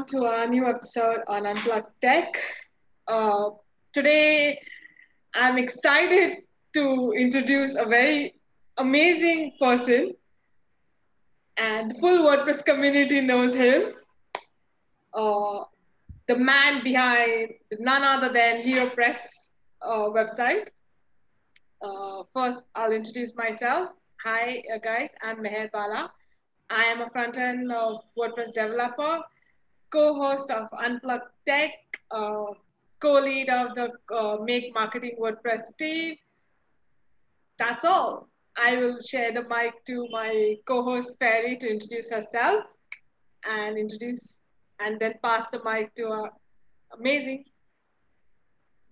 welcome to our new episode on Unplug Tech. Uh, today, I'm excited to introduce a very amazing person, and the full WordPress community knows him. Uh, the man behind none other than HeroPress uh, website. Uh, first, I'll introduce myself. Hi, uh, guys. I'm Meher Bala. I am a front-end uh, WordPress developer, co-host of Unplug Tech, uh, co-lead of the uh, Make Marketing WordPress team. That's all. I will share the mic to my co-host Fairy to introduce herself and introduce and then pass the mic to our amazing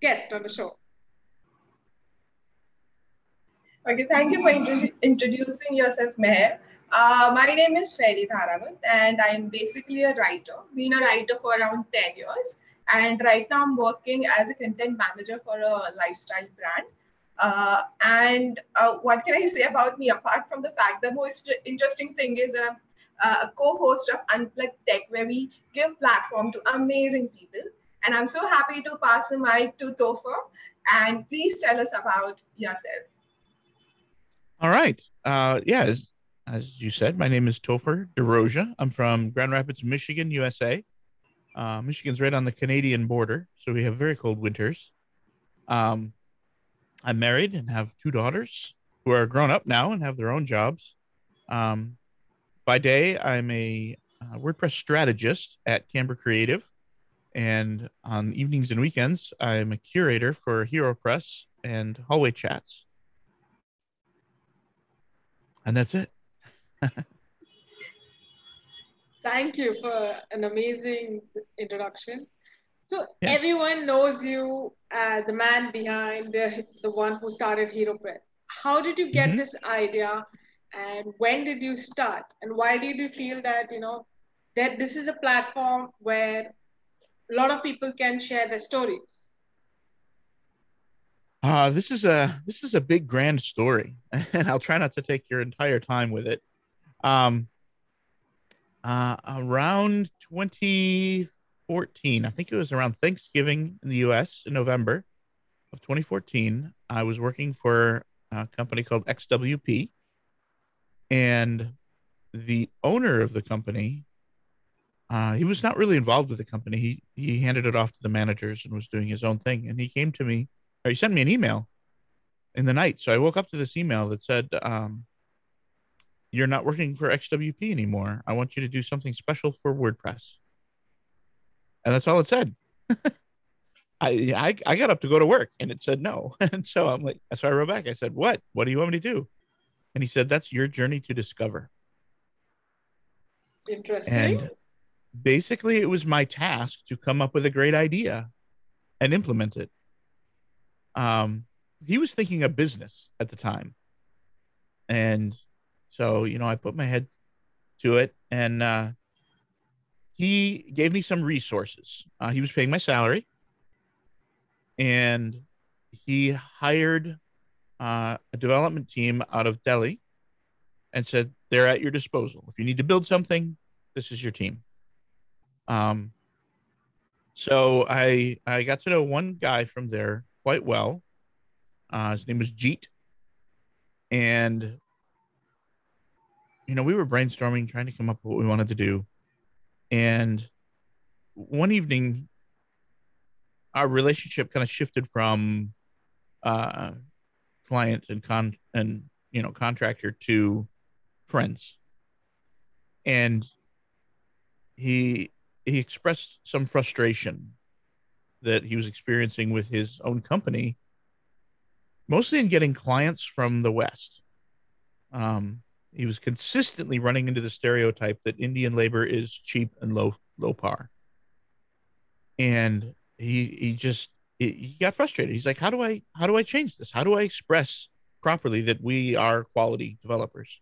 guest on the show. Okay, thank you for introducing yourself, Meher. Uh, my name is Fairy Dharawat, and I'm basically a writer. Been a writer for around 10 years. And right now I'm working as a content manager for a lifestyle brand. Uh, and uh, what can I say about me? Apart from the fact, the most interesting thing is I'm uh, a co-host of Unplug Tech, where we give platform to amazing people. And I'm so happy to pass the mic to Topher. And please tell us about yourself. All right. Uh, yeah, as you said, my name is Topher DeRosia. I'm from Grand Rapids, Michigan, USA. Uh, Michigan's right on the Canadian border, so we have very cold winters. Um, I'm married and have two daughters who are grown up now and have their own jobs. Um, by day, I'm a uh, WordPress strategist at Canberra Creative, and on evenings and weekends, I'm a curator for HeroPress and Hallway Chats. And that's it. Thank you for an amazing introduction. So yes. everyone knows you as the man behind the the one who started HeroPress. How did you get mm-hmm. this idea, and when did you start, and why did you feel that you know that this is a platform where a lot of people can share their stories? Uh, this is a this is a big grand story, and I'll try not to take your entire time with it. Um, uh, around 2014, I think it was around Thanksgiving in the US in November of 2014, I was working for a company called XWP. And the owner of the company, uh, he was not really involved with the company. He, he handed it off to the managers and was doing his own thing. And he came to me, or he sent me an email in the night. So I woke up to this email that said, um, you're not working for XWP anymore. I want you to do something special for WordPress. And that's all it said. I, I I got up to go to work and it said no. And so I'm like, so I wrote back. I said, What? What do you want me to do? And he said, That's your journey to discover. Interesting. And basically it was my task to come up with a great idea and implement it. Um he was thinking of business at the time. And so, you know, I put my head to it and uh, he gave me some resources. Uh, he was paying my salary and he hired uh, a development team out of Delhi and said, they're at your disposal. If you need to build something, this is your team. Um, so I I got to know one guy from there quite well. Uh, his name was Jeet, and you know, we were brainstorming, trying to come up with what we wanted to do. And one evening, our relationship kind of shifted from uh, client and con and you know contractor to friends. And he he expressed some frustration that he was experiencing with his own company, mostly in getting clients from the West. Um, he was consistently running into the stereotype that Indian labor is cheap and low low par. And he he just he got frustrated. He's like, how do I how do I change this? How do I express properly that we are quality developers?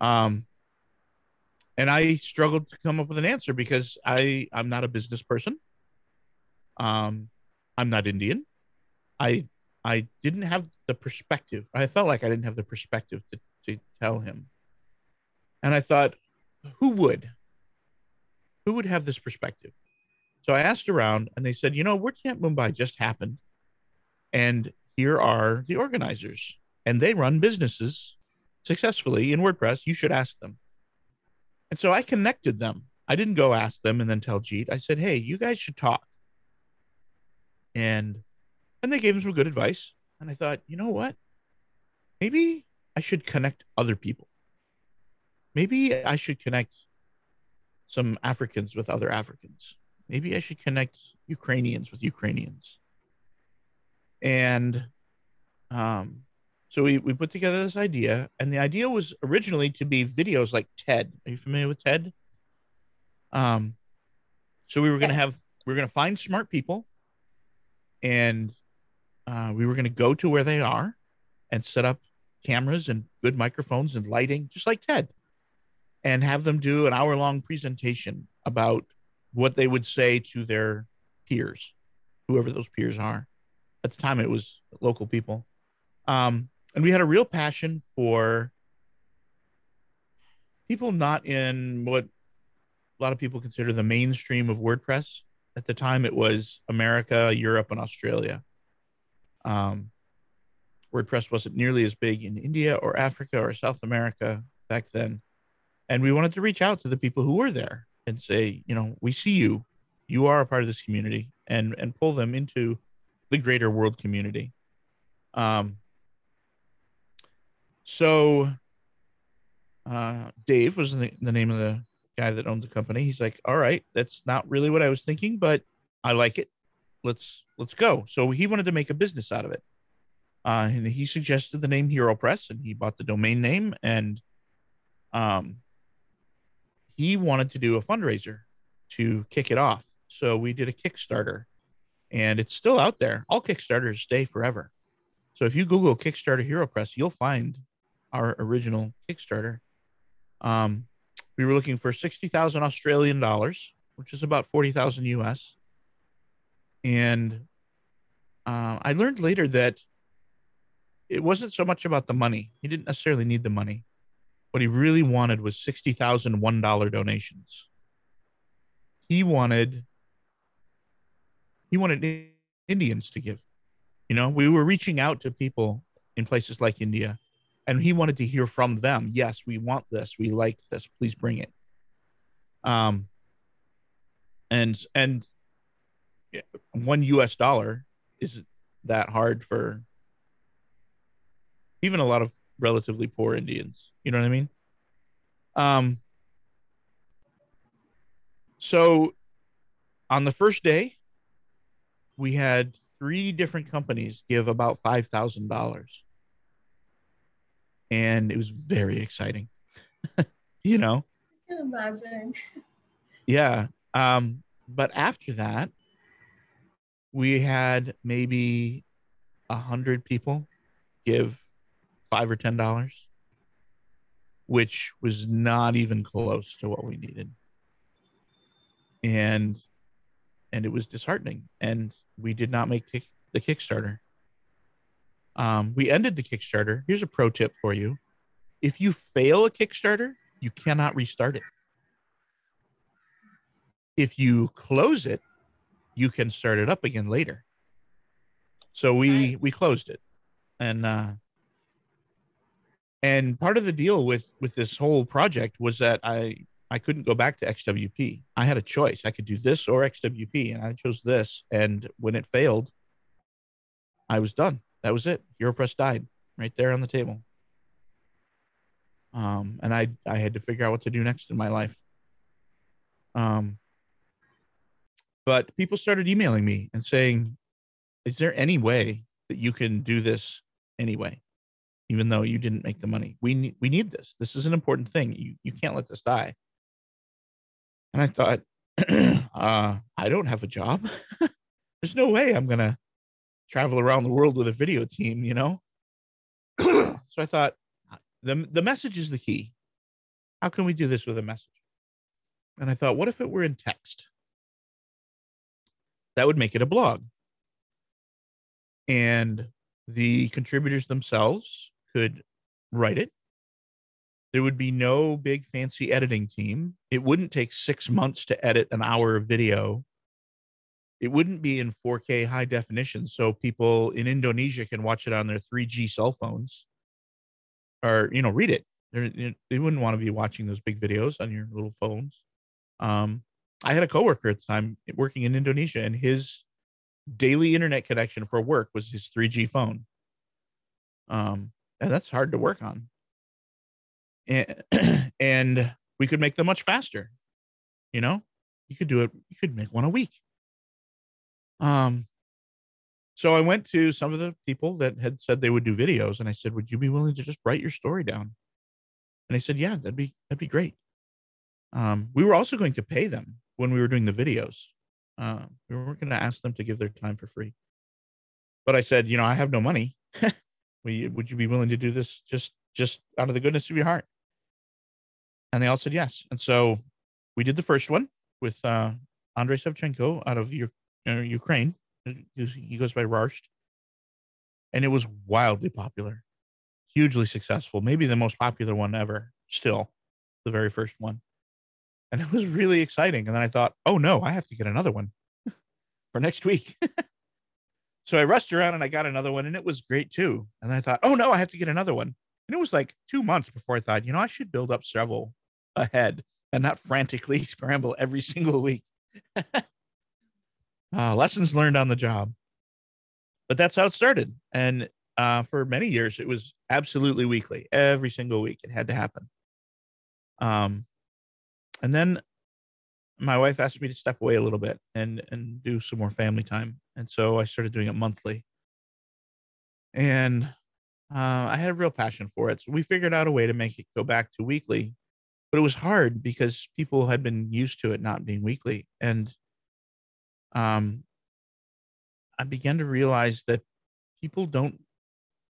Um, and I struggled to come up with an answer because I I'm not a business person. Um, I'm not Indian. I I didn't have the perspective. I felt like I didn't have the perspective to tell him. And I thought, who would? who would have this perspective? So I asked around and they said, you know, WordCamp Mumbai just happened. And here are the organizers. And they run businesses successfully in WordPress. You should ask them. And so I connected them. I didn't go ask them and then tell Jeet. I said, hey, you guys should talk. And and they gave him some good advice. And I thought, you know what? Maybe I should connect other people. Maybe I should connect some Africans with other Africans. Maybe I should connect Ukrainians with Ukrainians. And um, so we, we put together this idea, and the idea was originally to be videos like TED. Are you familiar with TED? Um, so we were going to have we are going to find smart people, and uh, we were going to go to where they are, and set up cameras and good microphones and lighting, just like TED and have them do an hour long presentation about what they would say to their peers, whoever those peers are. At the time, it was local people. Um, and we had a real passion for people not in what a lot of people consider the mainstream of WordPress. At the time, it was America, Europe, and Australia. Um, WordPress wasn't nearly as big in India or Africa or South America back then. And we wanted to reach out to the people who were there and say you know we see you. You are a part of this community and and pull them into the greater world community. Um so uh dave was the, the name of the guy that owned the company. He's like all right that's not really what i was thinking but i like it. Let's let's go. So he wanted to make a business out of it uh and he suggested the name hero press and he bought the domain name and um he wanted to do a fundraiser to kick it off. So we did a Kickstarter and it's still out there. All Kickstarters stay forever. So if you Google Kickstarter Hero Press, you'll find our original Kickstarter. Um, we were looking for 60,000 Australian dollars, which is about 40,000 US. And uh, I learned later that it wasn't so much about the money. He didn't necessarily need the money. What he really wanted was sixty thousand one dollar donations. He wanted he wanted Indians to give. You know, we were reaching out to people in places like India, and he wanted to hear from them. Yes, we want this. We like this. Please bring it. Um, and and one U.S. dollar is that hard for even a lot of relatively poor Indians. You know what I mean? Um, so on the first day, we had three different companies give about five thousand dollars, and it was very exciting. you know, I can imagine. Yeah. Um, but after that, we had maybe a hundred people give five or ten dollars, which was not even close to what we needed. And and it was disheartening. And we did not make kick, the Kickstarter. Um, we ended the Kickstarter. Here's a pro tip for you: if you fail a Kickstarter, you cannot restart it. If you close it, you can start it up again later. So we Nice. we closed it, and uh, and part of the deal with with this whole project was that I I couldn't go back to XWP. I had a choice. I could do this or XWP, and I chose this. And when it failed, I was done. That was it. HeroPress died right there on the table. Um, and I I had to figure out what to do next in my life. Um, but people started emailing me and saying, "Is there any way that you can do this anyway, even though you didn't make the money? We need we need this. This is an important thing. You you can't let this die." And I thought, uh, I don't have a job. There's no way I'm gonna travel around the world with a video team, you know. so I thought, the the message is the key. How can we do this with a message? And I thought, what if it were in text? That would make it a blog. And the contributors themselves could write it. There would be no big fancy editing team. It wouldn't take six months to edit an hour of video. It wouldn't be in 4K high definition, so people in Indonesia can watch it on their 3G cell phones, or you know, read it. They're, they wouldn't want to be watching those big videos on your little phones. Um, I had a coworker at the time working in Indonesia, and his daily internet connection for work was his 3G phone. Um, that's hard to work on. And, and we could make them much faster. You know, you could do it, you could make one a week. Um, so I went to some of the people that had said they would do videos, and I said, "Would you be willing to just write your story down?" And they said, "Yeah, that'd be that'd be great." Um, we were also going to pay them when we were doing the videos. Uh, we weren't going to ask them to give their time for free. But I said, you know, I have no money. would you be willing to do this just just out of the goodness of your heart? And they all said yes. And so we did the first one with uh, Andrei Savchenko out of uh, Ukraine. He goes by Rarst. And it was wildly popular, hugely successful, maybe the most popular one ever, still, the very first one and it was really exciting. And then I thought, oh no, I have to get another one for next week. so I rushed around and I got another one, and it was great too. And I thought, oh no, I have to get another one. And it was like two months before I thought, you know, I should build up several ahead and not frantically scramble every single week. uh, lessons learned on the job. But that's how it started. And uh, for many years, it was absolutely weekly. Every single week, it had to happen. Um, and then my wife asked me to step away a little bit and and do some more family time. And so i started doing it monthly. And uh, i had a real passion for it. So we figured out a way to make it go back to weekly but it was hard because people had been used to it not being weekly. And um i began to realize that people don't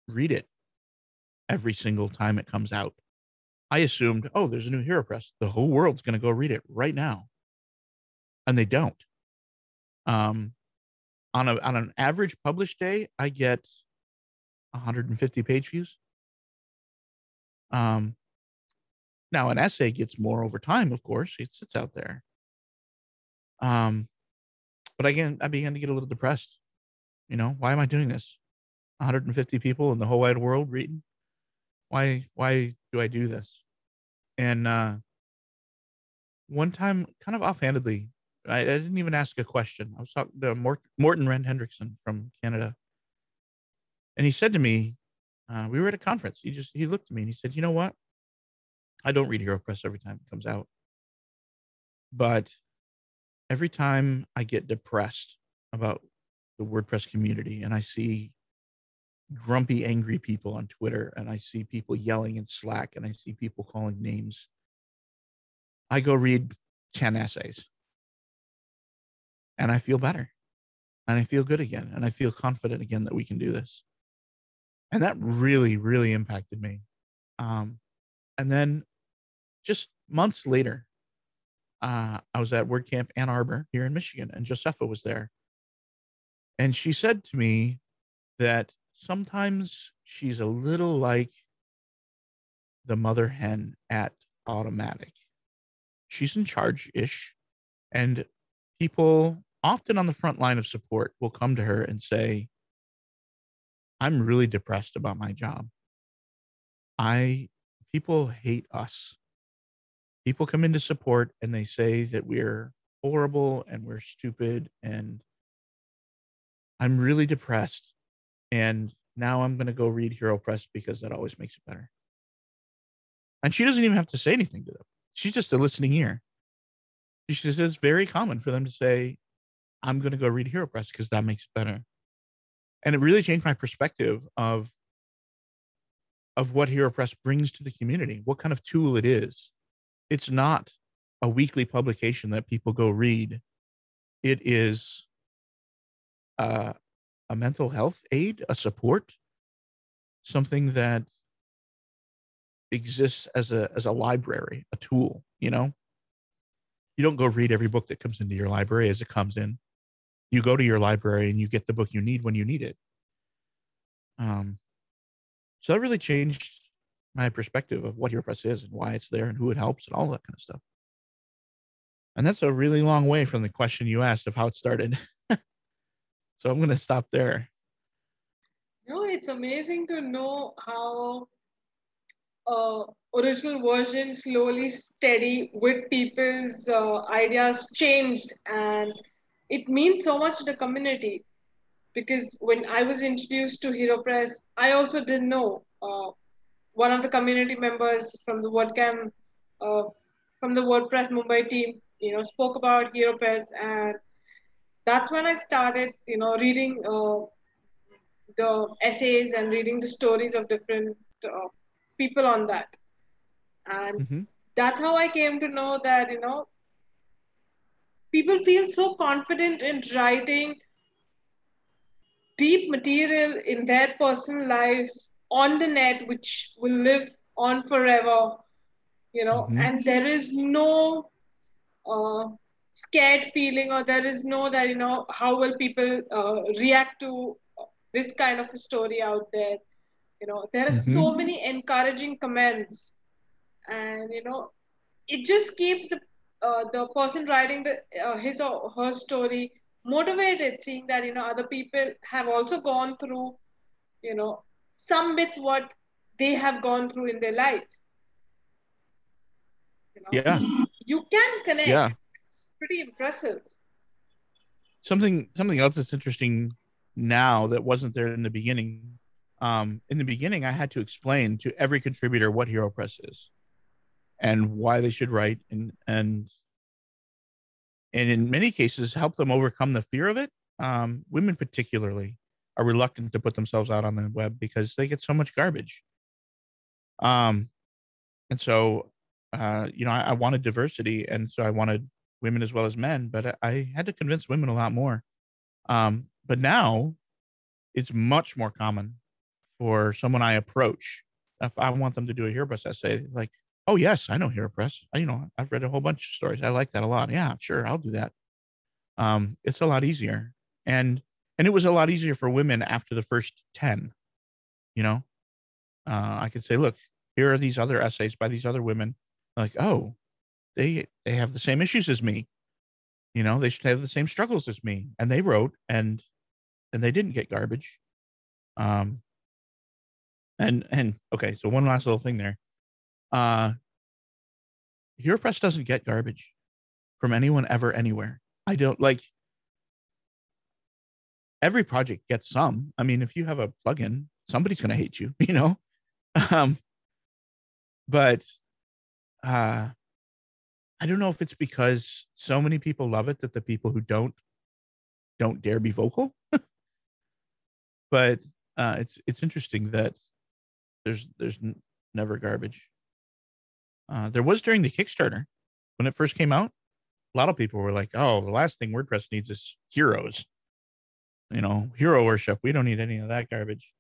read it every single time it comes out. I assumed, oh, there's a new Hero Press. The whole world's going to go read it right now, and they don't. Um, on a on an average published day, I get 150 page views. Um, now an essay gets more over time, of course. It sits out there. Um, but again, I began to get a little depressed. You know, why am I doing this? 150 people in the whole wide world reading why why do I do this? And uh, one time, kind of offhandedly, I, I didn't even ask a question. I was talking to Mort, Morten Rand Hendriksen from Canada, and he said to me, uh, "We were at a conference. He just he looked at me and he said, "You know what? I don't read Hero Press every time it comes out, but every time I get depressed about the WordPress community and I see grumpy, angry people on Twitter and I see people yelling in Slack and I see people calling names, I go read 10 essays and I feel better and I feel good again and I feel confident again that we can do this. And that really, really impacted me. Um, and then just months later, uh, I was at WordCamp Ann Arbor here in Michigan, and Josepha was there. And she said to me that sometimes she's a little like the mother hen at Automattic. She's in charge ish, and people often on the front line of support will come to her and say, I'm really depressed about my job. I people hate us. People come into support and they say that we're horrible and we're stupid and I'm really depressed and now I'm going to go read Hero Press because that always makes it better. And she doesn't even have to say anything to them. She's just a listening ear. She says it's very common for them to say, I'm going to go read Hero Press because that makes it better. And it really changed my perspective of, of what Hero Press brings to the community, what kind of tool it is. It's not a weekly publication that people go read. It is uh, a mental health aid, a support, something that exists as a as a library, a tool, you know? You don't go read every book that comes into your library as it comes in. You go to your library and you get the book you need when you need it. Um so that really changed my perspective of what Hero Press is and why it's there and who it helps and all that kind of stuff. And that's a really long way from the question you asked of how it started. so I'm going to stop there. No, it's amazing to know how uh, original version slowly steady with people's uh, ideas changed and it means so much to the community because when i was introduced to hero press i also didn't know uh, one of the community members from the wordcamp uh, from the wordpress mumbai team you know spoke about hero press and that's when i started you know reading uh, the essays and reading the stories of different uh, people on that and Mm-hmm. that's how i came to know that you know people feel so confident in writing deep material in their personal lives on the net which will live on forever you know Mhm. and there is no uh, scared feeling or there is no that you know how will people uh, react to this kind of a story out there you know there are so Mhm. many encouraging comments and you know it just keeps the, uh, the person writing the uh, his or her story motivated seeing that you know other people have also gone through you know some bits what they have gone through in their lives. You know? Yeah. you can connect. Yeah. it's pretty impressive. Something something else that's interesting now that wasn't there in the beginning um in the beginning i had to explain to every contributor what hero press is and why they should write and and and in many cases help them overcome the fear of it um women particularly are reluctant to put themselves out on the web because they get so much garbage um and so uh you know i, I wanted diversity and so i wanted women as well as men, but I, I had to convince women a lot more. Um, but now it's much more common for someone I approach. If I want them to do a Press essay, like, oh yes, I know Hero Press. I, you know, I've read a whole bunch of stories. I like that a lot. Yeah, sure, I'll do that. Um, it's a lot easier, and and it was a lot easier for women after the first ten. You know, uh, I could say, look, here are these other essays by these other women. Like, oh, they they have the same issues as me you know they should have the same struggles as me and they wrote and and they didn't get garbage um and and okay so one last little thing there uh Hero Press doesn't get garbage from anyone ever anywhere i don't like every project gets some i mean if you have a plugin somebody's going to hate you you know um but uh I don't know if it's because so many people love it that the people who don't don't dare be vocal. but uh, it's it's interesting that there's there's n- never garbage. Uh, there was during the Kickstarter when it first came out. A lot of people were like, "Oh, the last thing WordPress needs is heroes." You know, hero worship. We don't need any of that garbage.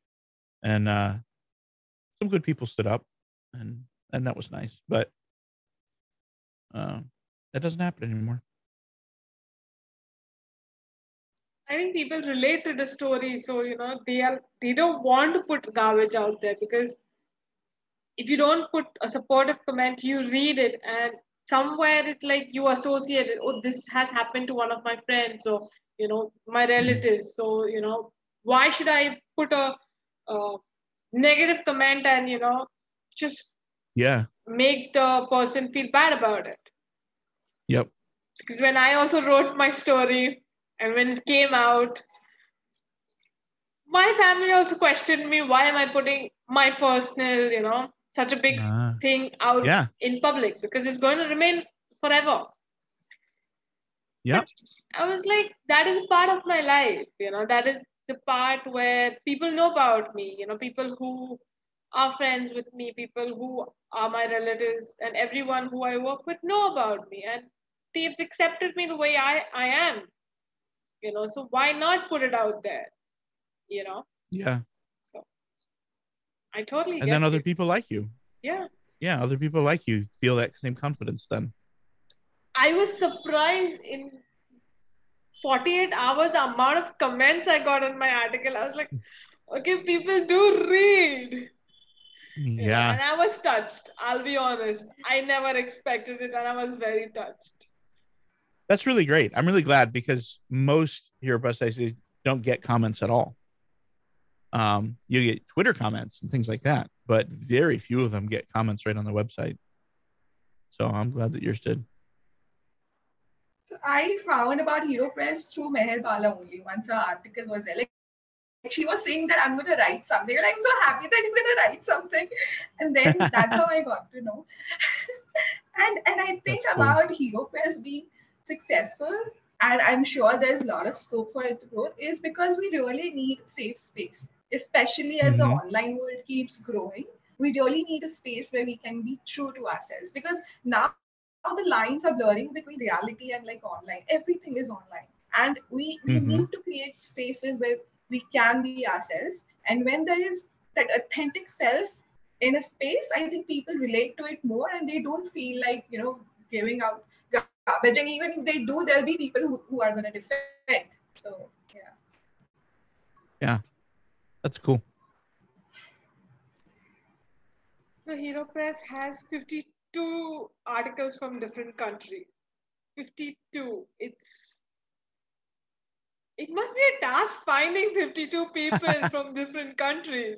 And uh, some good people stood up, and and that was nice. But uh, that doesn't happen anymore. I think people relate to the story, so you know they are they don't want to put garbage out there because if you don't put a supportive comment, you read it and somewhere it like you associate it. Oh, this has happened to one of my friends or you know my hmm. relatives. So you know why should I put a, a negative comment and you know just Yeah. make the person feel bad about it? Yep. because when I also wrote my story and when it came out, my family also questioned me why am I putting my personal, you know, such a big Ah, thing out yeah. in public because it's going to remain forever. Yeah. I was like, that is part of my life, you know, that is the part where people know about me, you know, people who are friends with me, people who are my relatives, and everyone who I work with know about me. And they've accepted me the way I, I am, you know, so why not put it out there, you know? Yeah. I totally And then other you. people like you. Yeah. Yeah. Other people like you feel that same confidence then. I was surprised in 48 hours the amount of comments I got on my article. I was like, okay, people do read. Yeah. and I was touched. I'll be honest. I never expected it, and I was very touched. That's really great. I'm really glad because most Hero ICs don't get comments at all. Um, you get Twitter comments and things like that, but very few of them get comments right on the website. So I'm glad that yours did. I found about Hero Press through Meher Bala only. Once her article was like she was saying that I'm going to write something. And I'm so happy that you're going to write something, and then that's how I got to know. and and I think cool. about Hero Press being successful, and I'm sure there's a lot of scope for it to grow, is because we really need safe space, especially as the Mhm. online world keeps growing. We really need a space where we can be true to ourselves because now the lines are blurring between reality and like online. Everything is online. And we, we Mhm. need to create spaces where we can be ourselves. And when there is that authentic self in a space, I think people relate to it more and they don't feel like, you know, giving out garbage. And even if they do, there'll be people who, who are going to defend. So, yeah. yeah. That's cool. So Hero Press has 52 articles from different countries. 52. It's it must be a task finding 52 people from different countries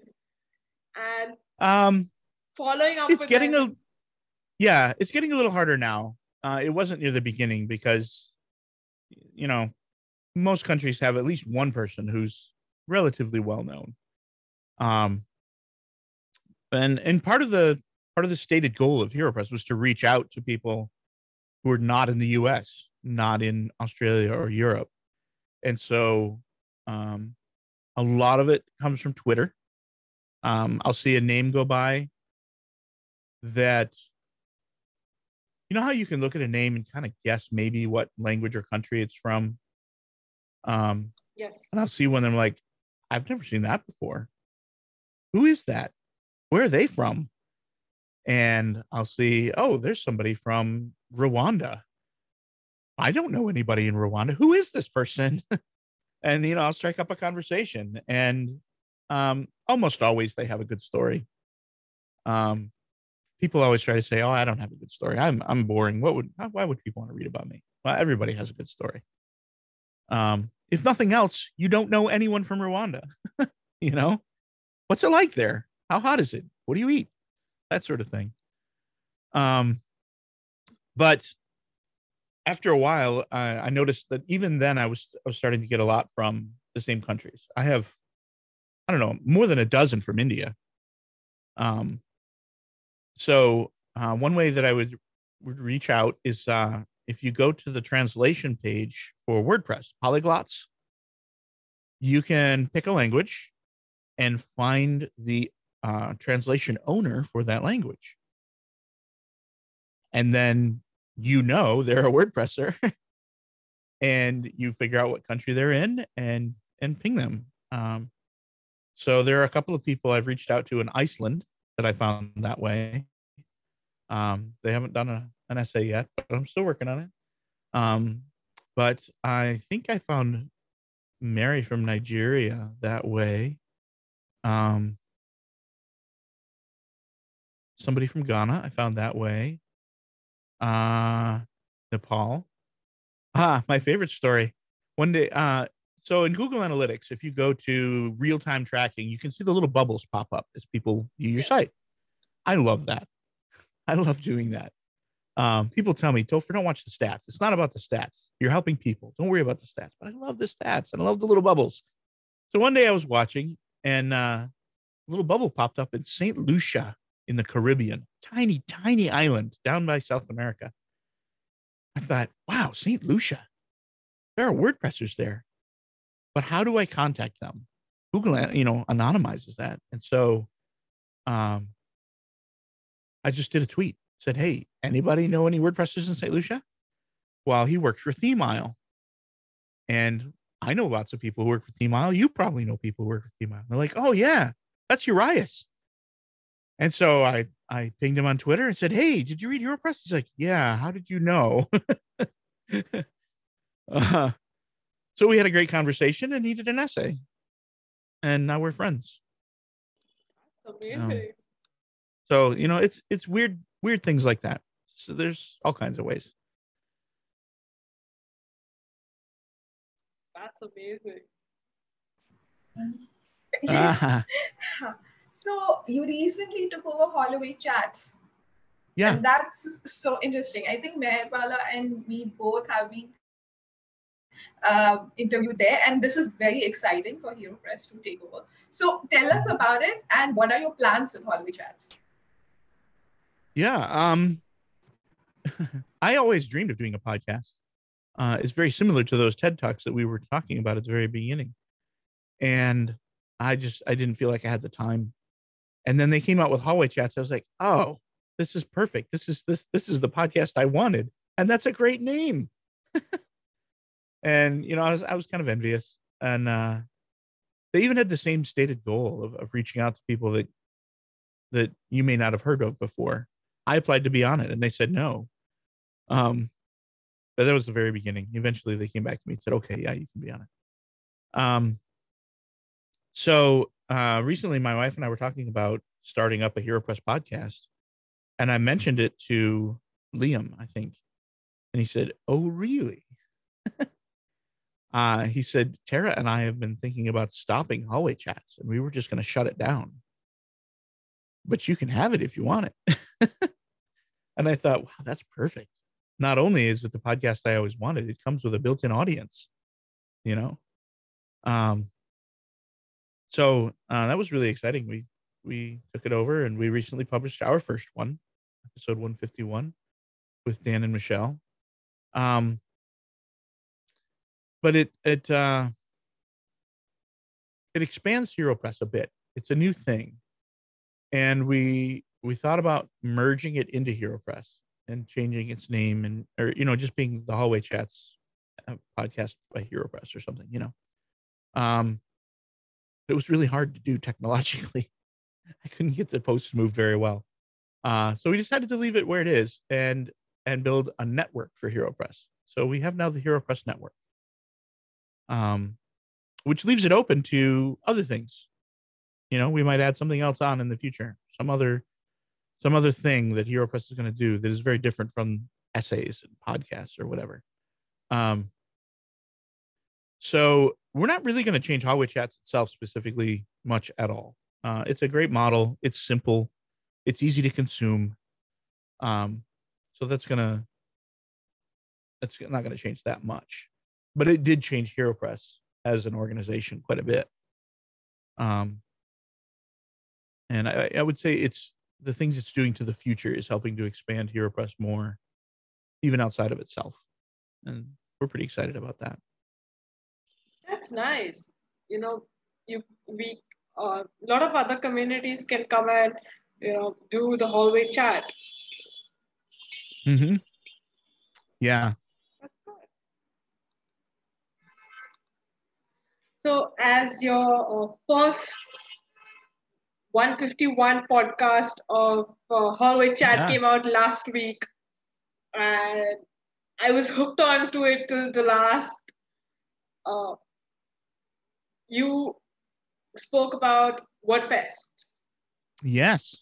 and Um, following up it's getting them. a yeah it's getting a little harder now uh, it wasn't near the beginning because you know most countries have at least one person who's relatively well known. Um and and part of the part of the stated goal of hero press was to reach out to people who are not in the us not in australia or europe. And so um a lot of it comes from twitter. Um i'll see a name go by that you know how you can look at a name and kind of guess maybe what language or country it's from? Um yes. and i'll see one i'm like i've never seen that before. Who is that? Where are they from? And i'll see oh there's somebody from rwanda. I don't know anybody in rwanda. Who is this person? And you know i'll strike up a conversation. And um almost always they have a good story. Um people always try to say oh i don't have a good story. I'm i'm boring. What would why would people want to read about me? Well everybody has a good story. Um if nothing else you don't know anyone from rwanda you know? What's it like there? How hot is it? What do you eat? That sort of thing. Um but after a while uh, i noticed that even then i was i was starting to get a lot from the same countries. I have i don't know more than a dozen from india. Um so uh, one way that i would, would reach out is uh, if you go to the translation page for wordpress polyglots you can pick a language and find the uh, translation owner for that language. And then you know they're a wordpresser and you figure out what country they're in and and ping them. Um, so there are a couple of people i've reached out to in iceland that i found that way um, they haven't done a, an essay yet but i'm still working on it. Um, but i think i found mary from nigeria that way. Um, somebody from ghana i found that way. Uh nepal. Ah my favorite story. One day uh so in google analytics if you go to real-time tracking you can see the little bubbles pop up as people view your site. I love that i love doing that. Um, people tell me topher don't watch the stats. It's not about the stats. You're helping people. Don't worry about the stats. But i love the stats and i love the little bubbles. So one day i was watching and uh, a little bubble popped up in st lucia in the caribbean tiny tiny island down by south america. I thought wow st lucia. There are wordpressers there. But how do i contact them? Google you know anonymizes that. And so um i just did a tweet said hey anybody know any wordpressers in st lucia? Well he works for ThemeIsle and i know lots of people who work for ThemeIsle you probably know people who work for ThemeIsle they're like oh yeah that's Uriahs. And so i i pinged him on twitter and said hey did you read HeroPress he's like yeah how did you know? Uh, so we had a great conversation and he did an essay. And now we're friends. That's amazing. So you know, it's it's weird weird things like that. So there's all kinds of ways. That's amazing. Yes. Ah, So you recently took over Hallway Chats. yeah. And that's so interesting. I think Meher Bala and me both have been uh, interviewed there, and this is very exciting for Hero Press to take over. So tell us about it, and what are your plans with Hallway Chats? Yeah. Um, I always dreamed of doing a podcast. Uh, it's very similar to those TED Talks that we were talking about at the very beginning. And I just, I didn't feel like I had the time. And then they came out with hallway chats. I was like, oh, this is perfect. This is this, this is the podcast I wanted. And that's a great name. and, you know, I was, I was kind of envious. And, uh, they even had the same stated goal of, of reaching out to people that, that you may not have heard of before. I applied to be on it and they said no. Um, but that was the very beginning. Eventually they came back to me and said, okay, yeah, you can be on it. Um, so uh, recently my wife and I were talking about starting up a Hero Press podcast and I mentioned it to Liam, I think. And he said, oh, really? uh, he said, Tara and I have been thinking about stopping hallway chats and we were just going to shut it down. But you can have it if you want it. and I thought, wow, that's perfect. Not only is it the podcast I always wanted, it comes with a built-in audience, you know. Um, so uh, that was really exciting. We we took it over, and we recently published our first one, episode one fifty one, with Dan and Michelle. Um, but it it uh, it expands Hero Press a bit. It's a new thing, and we we thought about merging it into Hero Press and changing its name and or you know just being the hallway chats uh, podcast by Hero Press or something. You know, um, it was really hard to do technologically. I couldn't get the posts moved very well, uh, so we decided to leave it where it is and and build a network for Hero Press. So we have now the Hero Press network, um, which leaves it open to other things. You know, we might add something else on in the future, some other some other thing that Hero Press is going to do that is very different from essays and podcasts or whatever. Um, so we're not really going to change Hallway Chats itself specifically much at all. Uh, it's a great model. It's simple. It's easy to consume. Um, so that's gonna that's not going to change that much, but it did change Hero Press as an organization quite a bit. Um, and I, I would say it's the things it's doing to the future is helping to expand Hero Press more, even outside of itself. And we're pretty excited about that. That's nice. You know, you we a uh, lot of other communities can come and you know do the hallway chat. Mm-hmm. Yeah. That's good. So, as your uh, first 151 podcast of uh, Hallway Chat Yeah. came out last week, and I was hooked on to it till the last. Uh, you spoke about WordFest, Yes.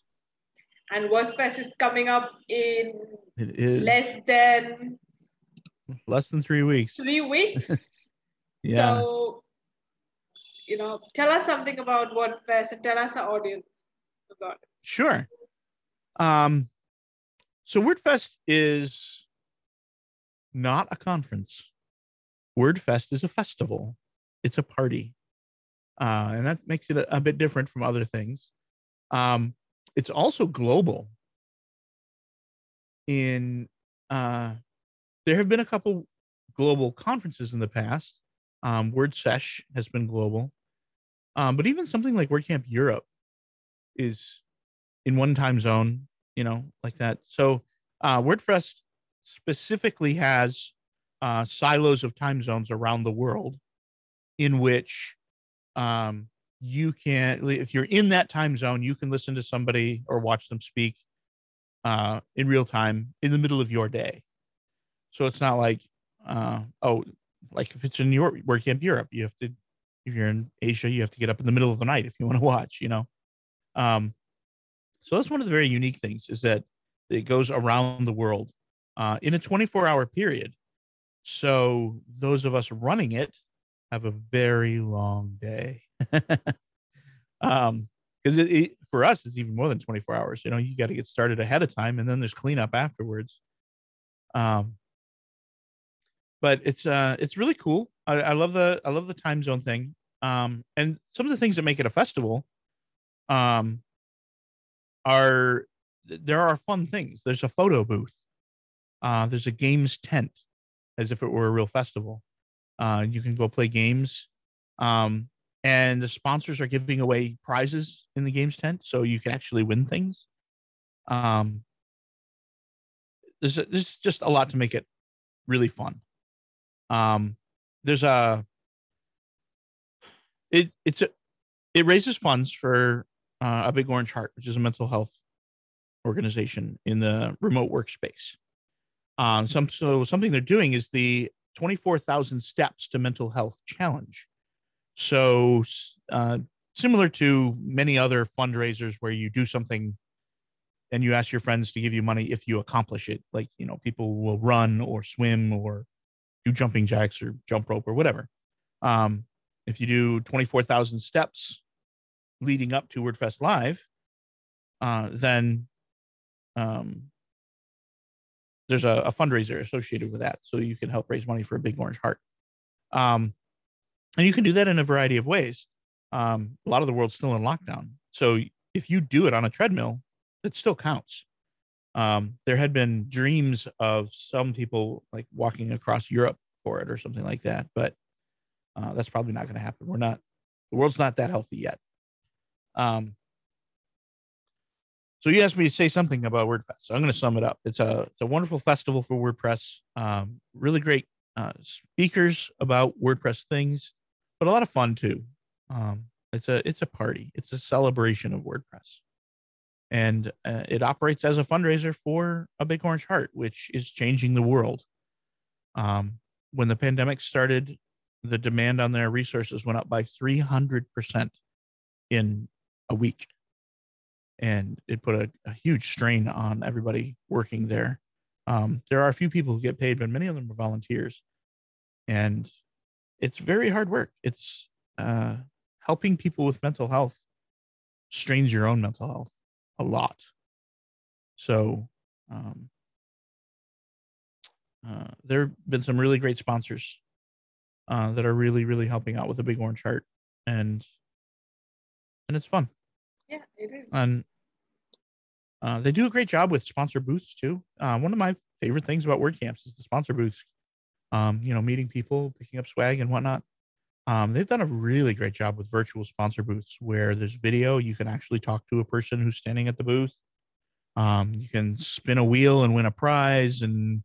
and WordFest is coming up in less than less than three weeks. three weeks. Yeah. So, you know, tell us something about WordFest and tell us our audience about it. Sure. Um, so WordFest is not a conference. WordFest is a festival. It's a party. Uh, and that makes it a, a bit different from other things. Um, it's also global. In uh, there have been a couple global conferences in the past. Um, WordSesh has been global. Um, but even something like WordCamp Europe is in one time zone, you know, like that. So uh, WordFest specifically has uh, silos of time zones around the world in which um, you can, if you're in that time zone, you can listen to somebody or watch them speak uh, in real time in the middle of your day. So it's not like, uh, oh, like if it's in your WordCamp Europe, you have to, if you're in Asia, you have to get up in the middle of the night if you want to watch, you know. Um, so that's one of the very unique things is that it goes around the world uh, in a 24 hour period. So those of us running it have a very long day. um, because it, it, for us it's even more than 24 hours. You know, you got to get started ahead of time, and then there's cleanup afterwards. Um, but it's uh it's really cool. I, I love the I love the time zone thing. Um, and some of the things that make it a festival, um, are there are fun things. There's a photo booth. Uh, there's a games tent, as if it were a real festival. Uh, you can go play games. Um, and the sponsors are giving away prizes in the games tent, so you can actually win things. Um, there's there's just a lot to make it really fun. Um, there's a it it's a it raises funds for uh, a big orange heart, which is a mental health organization in the remote workspace. Um, some so something they're doing is the 24,000 steps to mental health challenge. So uh, similar to many other fundraisers where you do something and you ask your friends to give you money if you accomplish it. Like you know, people will run or swim or do jumping jacks or jump rope or whatever. Um, if you do 24,000 steps leading up to WordFest Live, uh, then um, there's a, a, fundraiser associated with that. So you can help raise money for a big orange heart. Um, and you can do that in a variety of ways. Um, a lot of the world's still in lockdown. So if you do it on a treadmill, it still counts. Um, there had been dreams of some people like walking across Europe for it or something like that, but uh, that's probably not going to happen. We're not, the world's not that healthy yet. Um, so you asked me to say something about WordFest. So I'm going to sum it up. It's a it's a wonderful festival for WordPress. Um, really great uh, speakers about WordPress things, but a lot of fun too. Um, it's a it's a party. It's a celebration of WordPress, and uh, it operates as a fundraiser for a Big Orange Heart, which is changing the world. Um, when the pandemic started, the demand on their resources went up by 300 percent in a week and it put a, a huge strain on everybody working there. Um, there are a few people who get paid, but many of them are volunteers, and it's very hard work. It's uh, helping people with mental health strains your own mental health a lot. So um, uh, there have been some really great sponsors uh, that are really, really helping out with the Big Orange Heart, and and it's fun. Yeah, it is. And uh, they do a great job with sponsor booths too. Uh, one of my favorite things about WordCamps is the sponsor booths. Um, you know, meeting people, picking up swag and whatnot. Um, they've done a really great job with virtual sponsor booths where there's video. You can actually talk to a person who's standing at the booth. Um, you can spin a wheel and win a prize, and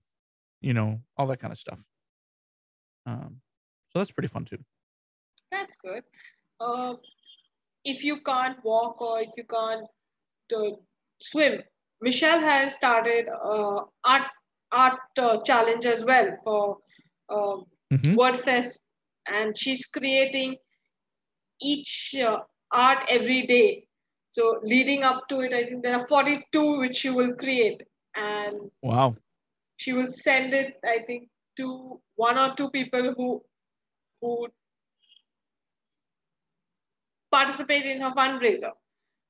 you know all that kind of stuff. Um, so that's pretty fun too. That's good. Uh, if you can't walk or if you can't uh, swim, Michelle has started uh, art art uh, challenge as well for uh, mm-hmm. WordFest, and she's creating each uh, art every day. So leading up to it, I think there are 42 which she will create, and wow, she will send it. I think to one or two people who who participate in her fundraiser.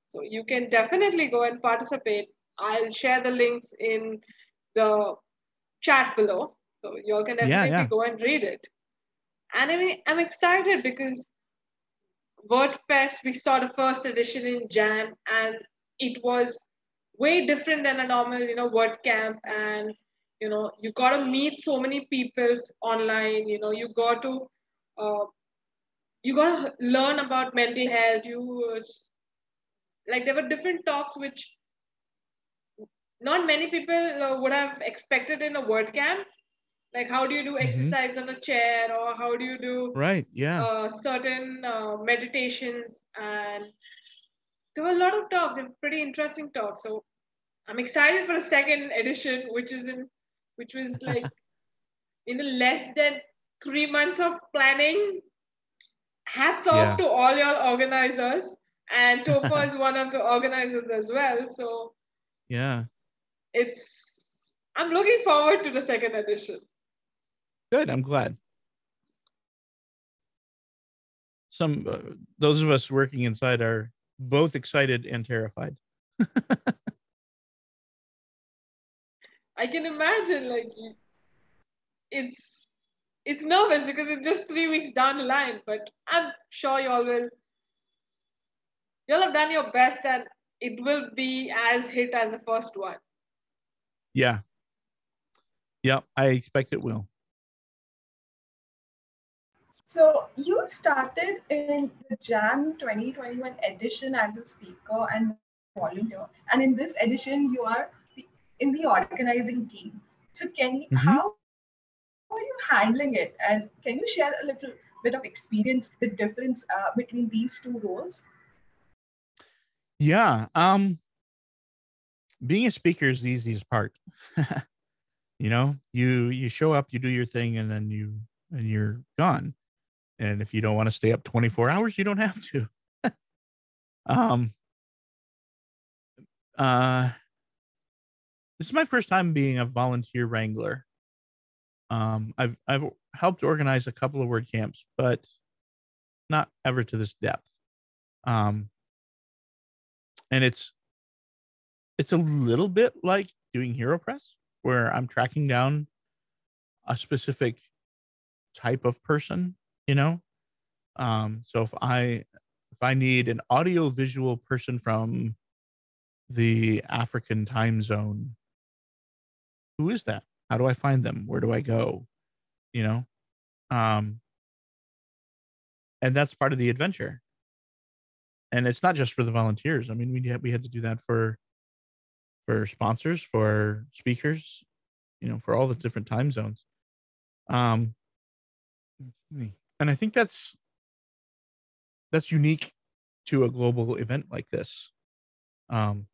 So you can definitely go and participate. I'll share the links in the chat below. So you all can definitely yeah, yeah. go and read it. And I I'm excited because WordFest, we saw the first edition in Jan, and it was way different than a normal, you know, WordCamp. And, you know, you got to meet so many people online, you know, you got to uh, you got to learn about mental health you like there were different talks which not many people uh, would have expected in a WordCamp like how do you do mm-hmm. exercise on a chair or how do you do right yeah uh, certain uh, meditations and there were a lot of talks and pretty interesting talks so i'm excited for the second edition which is in which was like in less than three months of planning hats off yeah. to all your organizers and Topher is one of the organizers as well. So Yeah. it's I'm looking forward to the second edition. Good. I'm glad. Some uh, those of us working inside are both excited and terrified. I can imagine like it's it's nervous because it's just three weeks down the line, but I'm sure y'all will y'all have done your best and it will be as hit as the first one. Yeah. Yeah, I expect it will. So you started in the Jan 2021 edition as a speaker and volunteer, and in this edition you are in the organizing team. So can you, Mhm. how are you handling it, and can you share a little bit of experience, the difference uh, between these two roles? Yeah. Um being a speaker is the easiest part. you know, you you show up, you do your thing, and then you and you're gone. And if you don't want to stay up 24 hours, you don't have to. um uh this is my first time being a volunteer wrangler. Um I've I've helped organize a couple of WordCamps, but not ever to this depth. Um and it's it's a little bit like doing HeroPress where i'm tracking down a specific type of person you know? Um so if i if i need an audio visual person from the african time zone who is that? How do i find them? Where do i go? You know? Um and that's part of the adventure. And it's not just for the volunteers. I mean, we had we had to do that for for sponsors, for speakers, you know, for all the different time zones. Um, and I think that's that's unique to a global event like this. Um,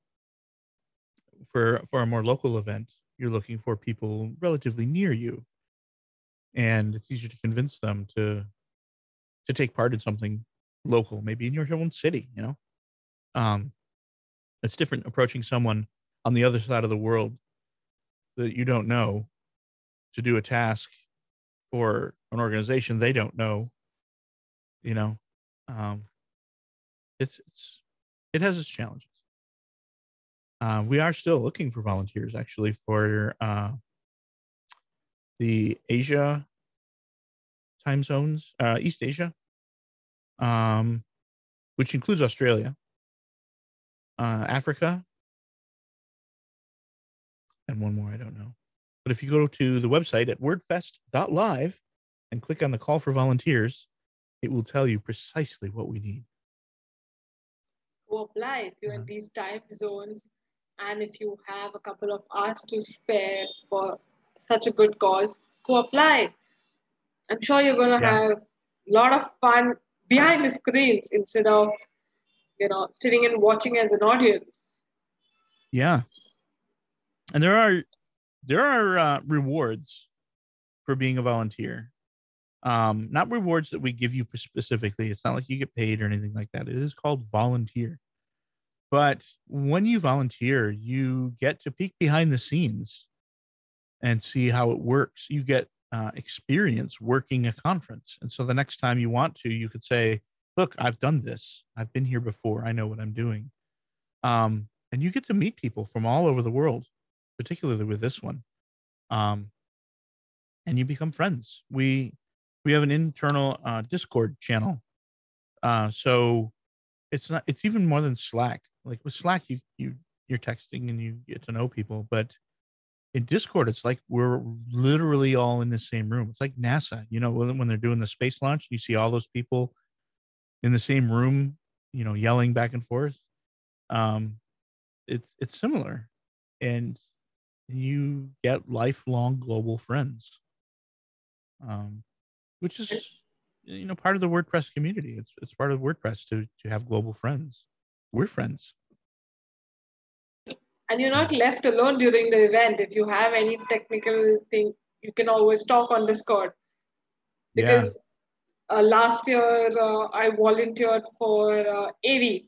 for for a more local event, you're looking for people relatively near you, and it's easier to convince them to to take part in something local, maybe in your own city, you know. Um it's different approaching someone on the other side of the world that you don't know to do a task for an organization they don't know, you know. Um it's it's it has its challenges. Uh, we are still looking for volunteers actually for uh, the Asia time zones, uh, East Asia, um, which includes Australia, uh, Africa, and one more I don't know. But if you go to the website at wordfest.live and click on the call for volunteers, it will tell you precisely what we need. Go apply if you're in Mhm. these time zones and if you have a couple of hours to spare for such a good cause, go apply. I'm sure you're gonna Yeah. have a lot of fun behind the screens instead of you know sitting and watching as an audience. Yeah. And there are there are uh, rewards for being a volunteer. Um, not rewards that we give you specifically. It's not like you get paid or anything like that. It is called volunteer. But when you volunteer, you get to peek behind the scenes and see how it works. You get uh, experience working a conference. And so the next time you want to, you could say, Look, I've done this. I've been here before. I know what I'm doing. Um, and you get to meet people from all over the world, particularly with this one. Um, and you become friends. We we have an internal uh, Discord channel, uh, so it's not it's even more than Slack. Like with Slack, you you you're texting and you get to know people, but in Discord, it's like we're literally all in the same room. It's like NASA, you know, when, when they're doing the space launch, you see all those people in the same room, you know, yelling back and forth. Um, it's it's similar, and you get lifelong global friends, um, which is you know part of the WordPress community. It's it's part of WordPress to to have global friends. We're friends. And you're not left alone during the event. If you have any technical thing, you can always talk on Discord. Yeah. Because uh, last year uh, I volunteered for uh, AV, you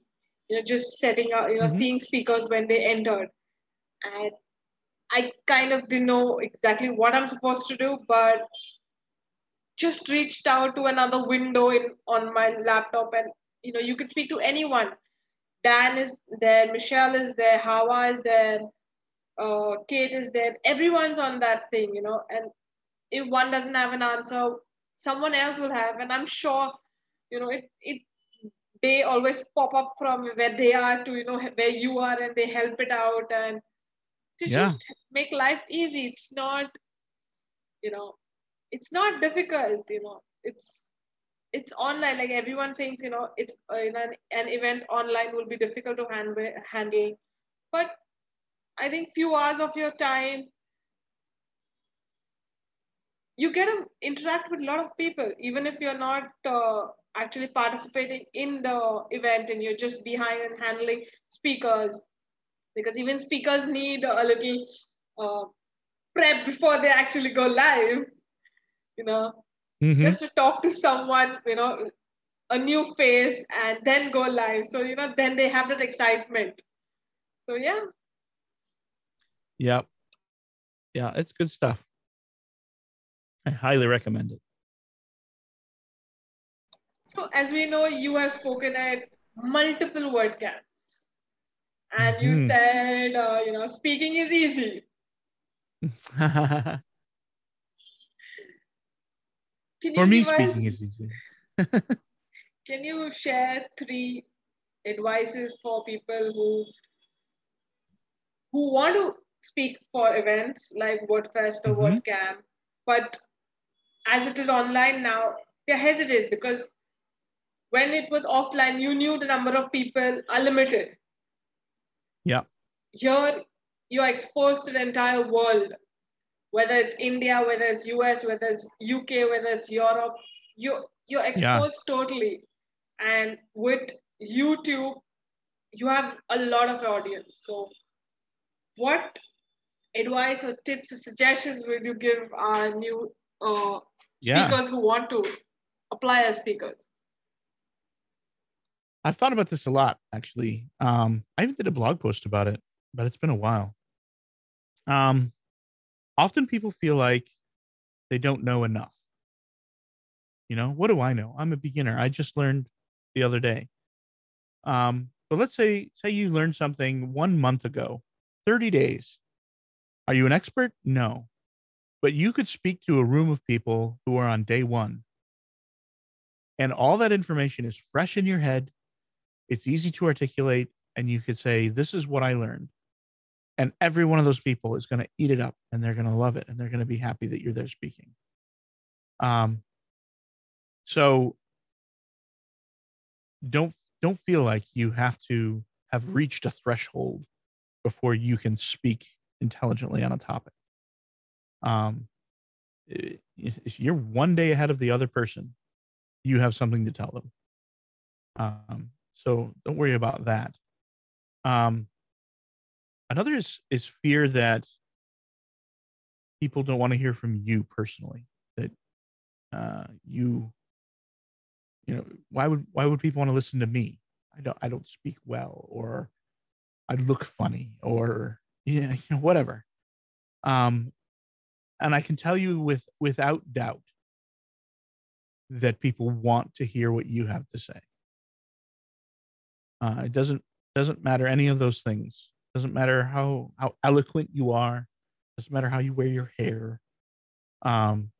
know, just setting up, you know, Mhm. seeing speakers when they entered. And I kind of didn't know exactly what I'm supposed to do, but just reached out to another window in, on my laptop and you know you could speak to anyone. Dan is there michelle is there hawa is there uh, kate is there. Everyone's on that thing you know and if one doesn't have an answer someone else will have. And i'm sure you know it, it they always pop up from where they are to you know where you are and they help it out and to Yeah. just make life easy. It's not you know it's not difficult you know. It's it's online like everyone thinks you know it's uh, an, an event online will be difficult to handle handle. But i think few hours of your time you get to interact with a lot of people even if you're not uh, actually participating in the event and you're just behind and handling speakers. Because even speakers need a little uh, prep before they actually go live you know Mhm. just to talk to someone, you know, a new face and then go live. So, you know, then they have that excitement. So, yeah. Yep. Yeah, it's good stuff. I highly recommend it. So, as we know, you have spoken at multiple WordCamps. And you Mhm. said, uh, you know, speaking is easy. Can For me, give us- speaking is easy. can you share three advices for people who who want to speak for events like WordFest or Mhm. WordCamp, but as it is online now, they're hesitant because when it was offline, you knew the number of people are limited. Yeah. Here, you're exposed to the entire world, whether it's India, whether it's US, whether it's UK, whether it's Europe. You you're exposed totally, and with YouTube, you have a lot of audience. So, what advice or tips or suggestions would you give our new uh, Yeah. speakers who want to apply as speakers? I've thought about this a lot, actually. Um, I even did a blog post about it, but it's been a while. Um, often people feel like they don't know enough. You know, what do I know? I'm a beginner. I just learned the other day. Um, but let's say say you learned something one month ago, 30 days. Are you an expert? No. But you could speak to a room of people who are on day one. And all that information is fresh in your head. It's easy to articulate. And you could say, This is what I learned. And every one of those people is going to eat it up and they're going to love it and they're going to be happy that you're there speaking. Um, so don't don't feel like you have to have reached a threshold before you can speak intelligently on a topic. Um, if you're one day ahead of the other person, you have something to tell them. Um, so don't worry about that. Um, another is is fear that people don't want to hear from you personally. That uh, you, you know, why would why would people want to listen to me? I don't I don't speak well, or I look funny, or yeah, you know, whatever. Um, and I can tell you with without doubt that people want to hear what you have to say. Uh, it doesn't doesn't matter any of those things. Doesn't matter how how eloquent you are. Doesn't matter how you wear your hair. Um,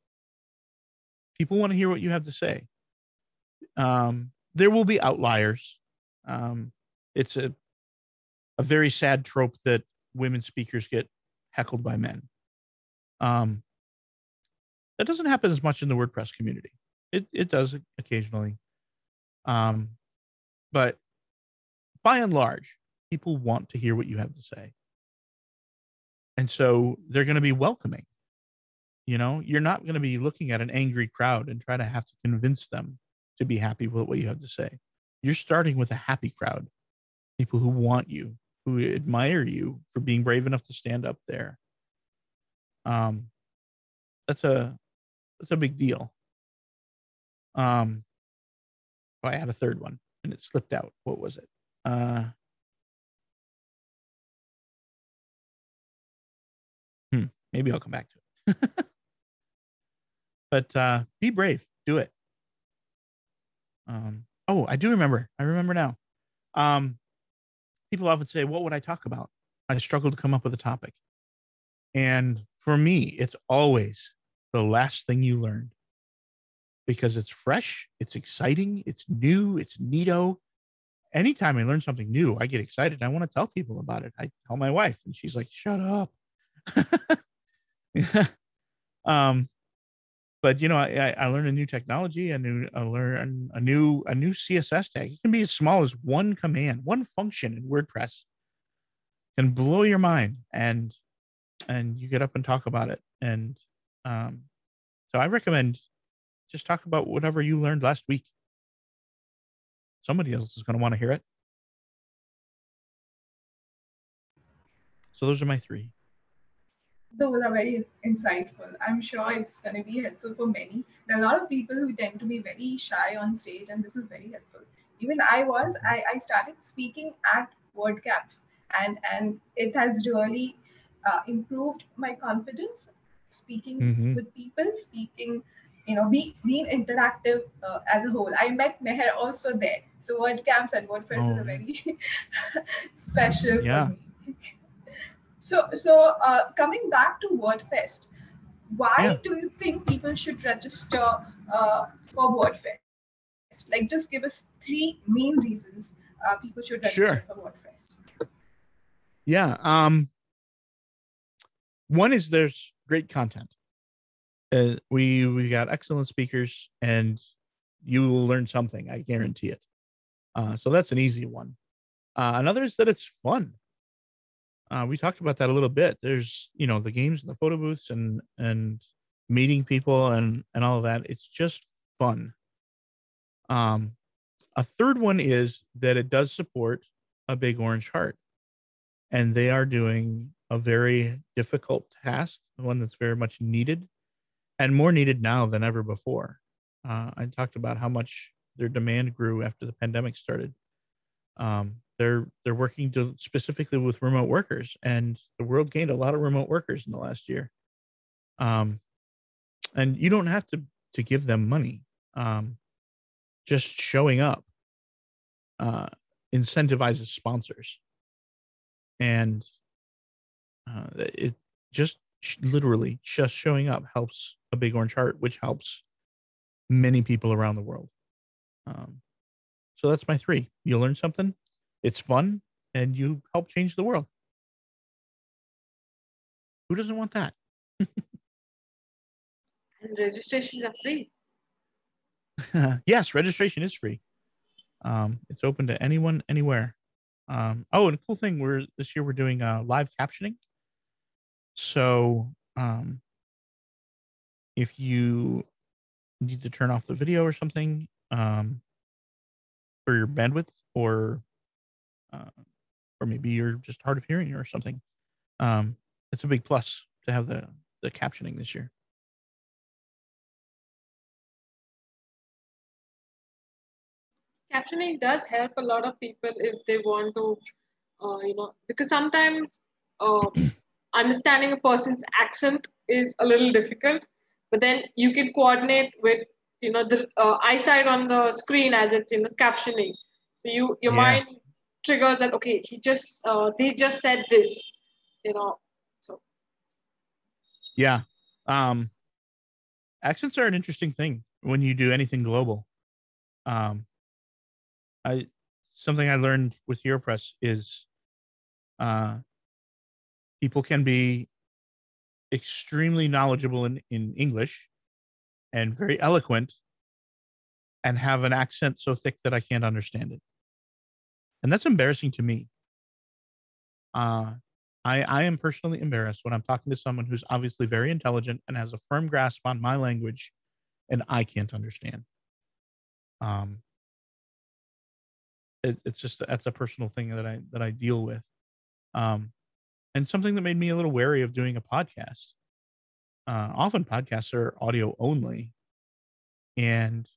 people want to hear what you have to say. Um, there will be outliers. Um, it's a a very sad trope that women speakers get heckled by men. Um, that doesn't happen as much in the WordPress community. It it does occasionally. Um, but by and large, people want to hear what you have to say. And so they're going to be welcoming. You know, you're not going to be looking at an angry crowd and try to have to convince them to be happy with what you have to say. You're starting with a happy crowd, people who want you, who admire you for being brave enough to stand up there. Um, that's a that's a big deal. Um, oh, I had a third one and it slipped out. What was it? Uh, maybe I'll come back to it. but uh, be brave. Do it. Um, oh, I do remember. I remember now. Um, people often say, "What would I talk about?" I struggle to come up with a topic, and for me, it's always the last thing you learned because it's fresh, it's exciting, it's new, it's neato. Anytime I learn something new, I get excited. I want to tell people about it. I tell my wife, and she's like, "Shut up." um, but you know, I, I learned a new technology, a new, I learn a new, a new CSS tag. It can be as small as one command, one function in WordPress, can blow your mind, and and you get up and talk about it. And um, so I recommend just talk about whatever you learned last week. Somebody else is going to want to hear it. So those are my three. Those are very insightful. I'm sure it's going to be helpful for many. There are a lot of people who tend to be very shy on stage, and this is very helpful. Even I was, I, I started speaking at WordCamps, and, and it has really uh, improved my confidence speaking mm-hmm. with people, speaking, you know, be, being interactive uh, as a whole. I met Meher also there. So WordCamps and WordPress oh. is a very special yeah. So, so uh, coming back to WordFest, why yeah. do you think people should register uh, for WordFest? Like, just give us three main reasons uh, people should register sure. for WordFest. Yeah. Um, one is there's great content. Uh, we we got excellent speakers, and you will learn something. I guarantee it. Uh, so that's an easy one. Uh, another is that it's fun. Uh, we talked about that a little bit. There's you know the games and the photo booths and and meeting people and and all of that. It's just fun. Um, a third one is that it does support a big orange heart, and they are doing a very difficult task, one that's very much needed and more needed now than ever before. Uh, I talked about how much their demand grew after the pandemic started. Um, they're they're working to specifically with remote workers, and the world gained a lot of remote workers in the last year. Um, and you don't have to to give them money. Um, just showing up uh, incentivizes sponsors, and uh, it just literally just showing up helps a big orange heart, which helps many people around the world. Um, so that's my three. You learn something, it's fun, and you help change the world. Who doesn't want that? and registrations are free. yes, registration is free. Um, it's open to anyone, anywhere. Um, oh, and a cool thing, we're this year we're doing uh, live captioning. So um, if you need to turn off the video or something um, for your bandwidth or uh, or maybe you're just hard of hearing or something, um, it's a big plus to have the the captioning this year. Captioning does help a lot of people if they want to, uh, you know, because sometimes uh, understanding a person's accent is a little difficult, but then you can coordinate with you know the uh, eyesight on the screen as it's in the captioning. So you your mind triggers that okay, he just uh, they just said this, you know. So yeah, um, accents are an interesting thing when you do anything global. Um, I something I learned with HeroPress is uh, people can be extremely knowledgeable in, in English and very eloquent and have an accent so thick that I can't understand it. And that's embarrassing to me. Uh, I, I am personally embarrassed when I'm talking to someone who's obviously very intelligent and has a firm grasp on my language and I can't understand. Um, it, it's just that's a personal thing that I that I deal with. Um, and something that made me a little wary of doing a podcast. Uh, often podcasts are audio only, and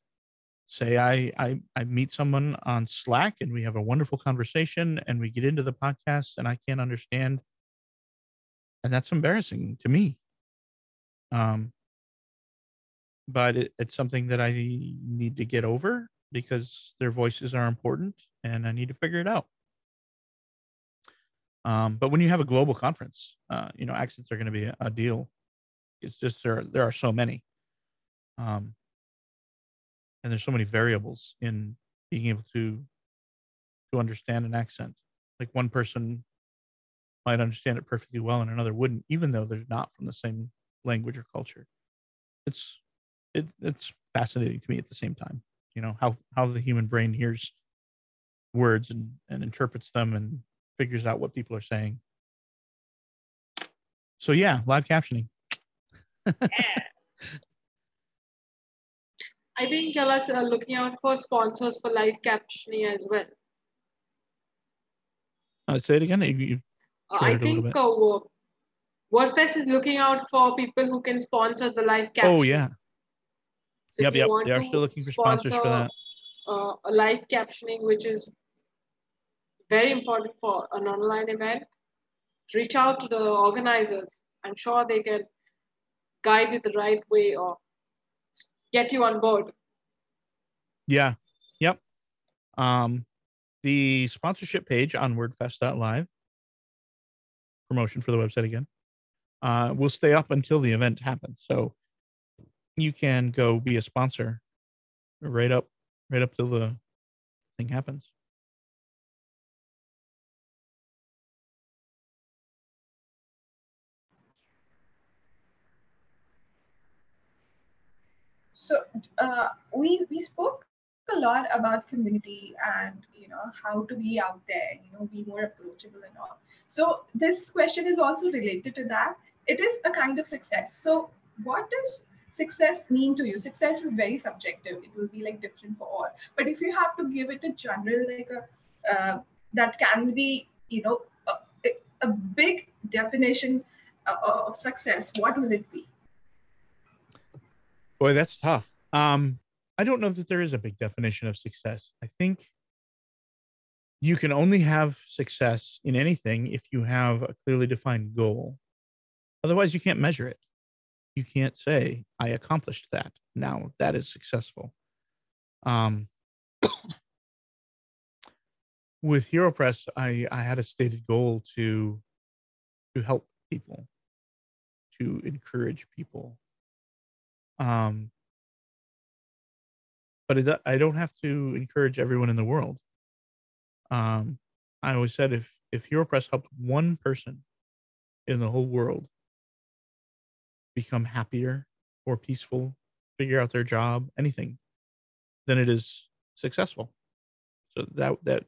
say I, I I meet someone on Slack and we have a wonderful conversation and we get into the podcast and I can't understand, and that's embarrassing to me. Um, but it, it's something that I need to get over because their voices are important and I need to figure it out. Um, but when you have a global conference, uh, you know, accents are going to be a, a, deal. It's just there, there are so many. Um, and there's so many variables in being able to to understand an accent. Like one person might understand it perfectly well and another wouldn't, even though they're not from the same language or culture. It's it, it's fascinating to me at the same time. You know how how the human brain hears words and and interprets them and figures out what people are saying. So yeah, live captioning. yeah. I think Jalas are looking out for sponsors for live captioning as well. Uh, say it again. You, you uh, I think uh, WordFest is looking out for people who can sponsor the live captioning. Oh yeah. So yep, yep. They are still looking for sponsors for that. Uh, a live captioning, which is very important for an online event. Reach out to the organizers. I'm sure they can guide you the right way or get you on board. Yeah. Yep. Um, the sponsorship page on wordfest.live, promotion for the website again, uh, will stay up until the event happens. So you can go be a sponsor right up, right up till the thing happens. So uh, we we spoke a lot about community and you know how to be out there, you know, be more approachable and all. So this question is also related to that. It is a kind of success. So what does success mean to you? Success is very subjective. It will be like different for all. But if you have to give it a general like a uh, that can be you know a, a big definition uh, of success, what will it be? Boy, that's tough. Um, I don't know that there is a big definition of success. I think you can only have success in anything if you have a clearly defined goal. Otherwise, you can't measure it. You can't say, I accomplished that. Now that is successful. Um, with HeroPress, I, I had a stated goal to to help people, to encourage people, um, but it, I don't have to encourage everyone in the world. Um, I always said if if HeroPress helped one person in the whole world become happier or peaceful, figure out their job, anything, then it is successful. So that that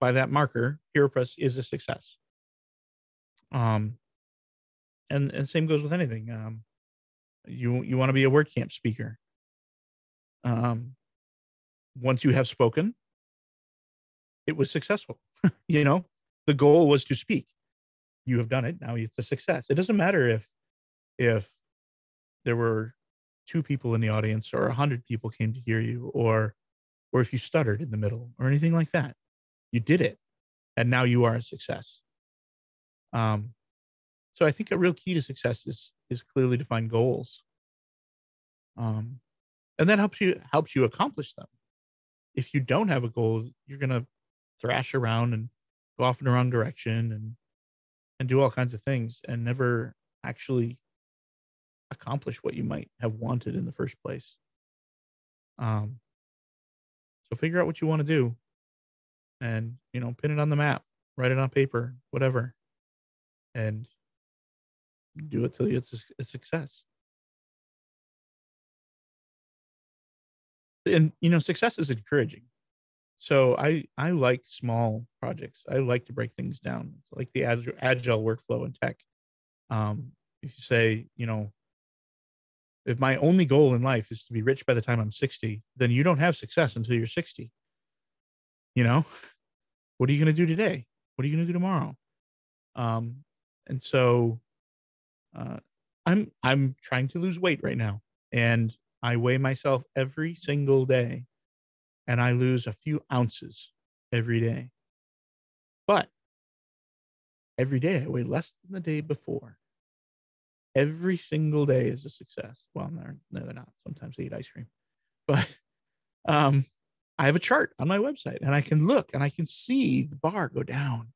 by that marker, HeroPress is a success. Um, and and same goes with anything. Um, you you want to be a WordCamp speaker. Um, once you have spoken, it was successful. you know, the goal was to speak. You have done it. Now it's a success. It doesn't matter if if there were two people in the audience or a hundred people came to hear you or or if you stuttered in the middle or anything like that. You did it. And now you are a success. Um, so I think a real key to success is is clearly defined goals. Um, and that helps you helps you accomplish them. If you don't have a goal, you're gonna thrash around and go off in the wrong direction and and do all kinds of things and never actually accomplish what you might have wanted in the first place. Um, so figure out what you want to do and you know pin it on the map write it on paper whatever and do it till it's a success. And you know, success is encouraging. So I I like small projects. I like to break things down. It's like the agile, agile workflow in tech. Um, if you say, you know, if my only goal in life is to be rich by the time I'm 60, then you don't have success until you're 60. You know, what are you going to do today? What are you going to do tomorrow? Um, and so uh, I'm I'm trying to lose weight right now, and I weigh myself every single day and I lose a few ounces every day. But every day I weigh less than the day before. Every single day is a success. Well, no, no they're not. Sometimes I eat ice cream, but um, I have a chart on my website and I can look and I can see the bar go down.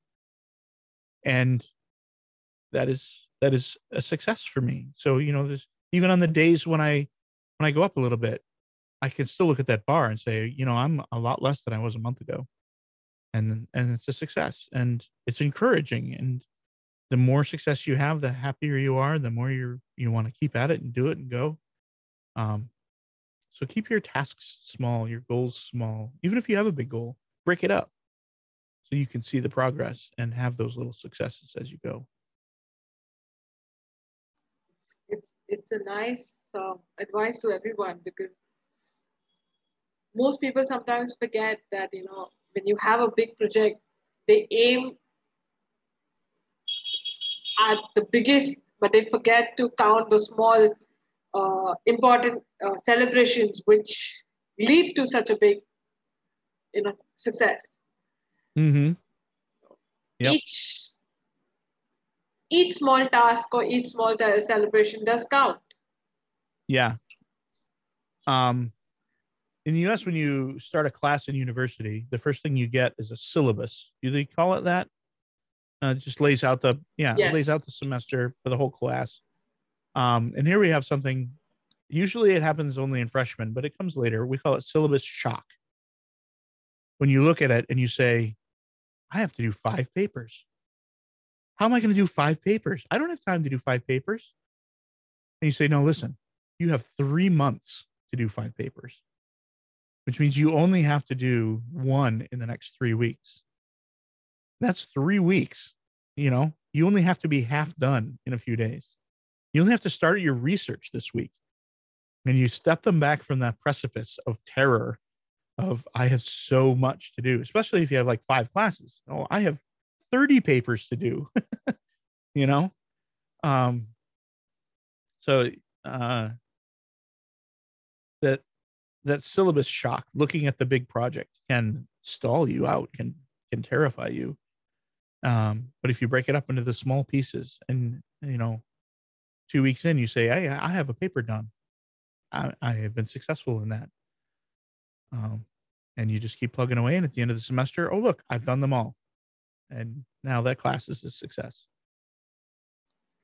And that is that is a success for me. So, you know, there's even on the days when I when I go up a little bit, I can still look at that bar and say, you know, I'm a lot less than I was a month ago. And and it's a success and it's encouraging. And the more success you have, the happier you are, the more you're you want to keep at it and do it and go. Um, so keep your tasks small, your goals small. Even if you have a big goal, break it up so you can see the progress and have those little successes as you go. It's it's a nice uh, advice to everyone because most people sometimes forget that you know when you have a big project, they aim at the biggest, but they forget to count the small uh, important uh, celebrations which lead to such a big you know success Mm-hmm. Yep. each each small task or each small celebration does count Yeah. Um, in the US, when you start a class in university, the first thing you get is a syllabus. Do they call it that? Uh, it just lays out the yeah, it lays out the semester for the whole class. Um, and here we have something. Usually, it happens only in freshmen, but it comes later. We call it syllabus shock. When you look at it and you say, "I have to do five papers," how am I going to do five papers? I don't have time to do five papers. And you say, "No, listen, you have three months to do five papers, which means you only have to do one in the next three weeks. That's three weeks. You know, you only have to be half done in a few days. You only have to start your research this week. And you step them back from that precipice of terror of I have so much to do, especially if you have like five classes. Oh, I have 30 papers to do. you know? Um so uh that that syllabus shock looking at the big project can stall you out can can terrify you um but if you break it up into the small pieces and you know two weeks in you say hey i have a paper done i, I have been successful in that um and you just keep plugging away and at the end of the semester oh look i've done them all and now that class is a success.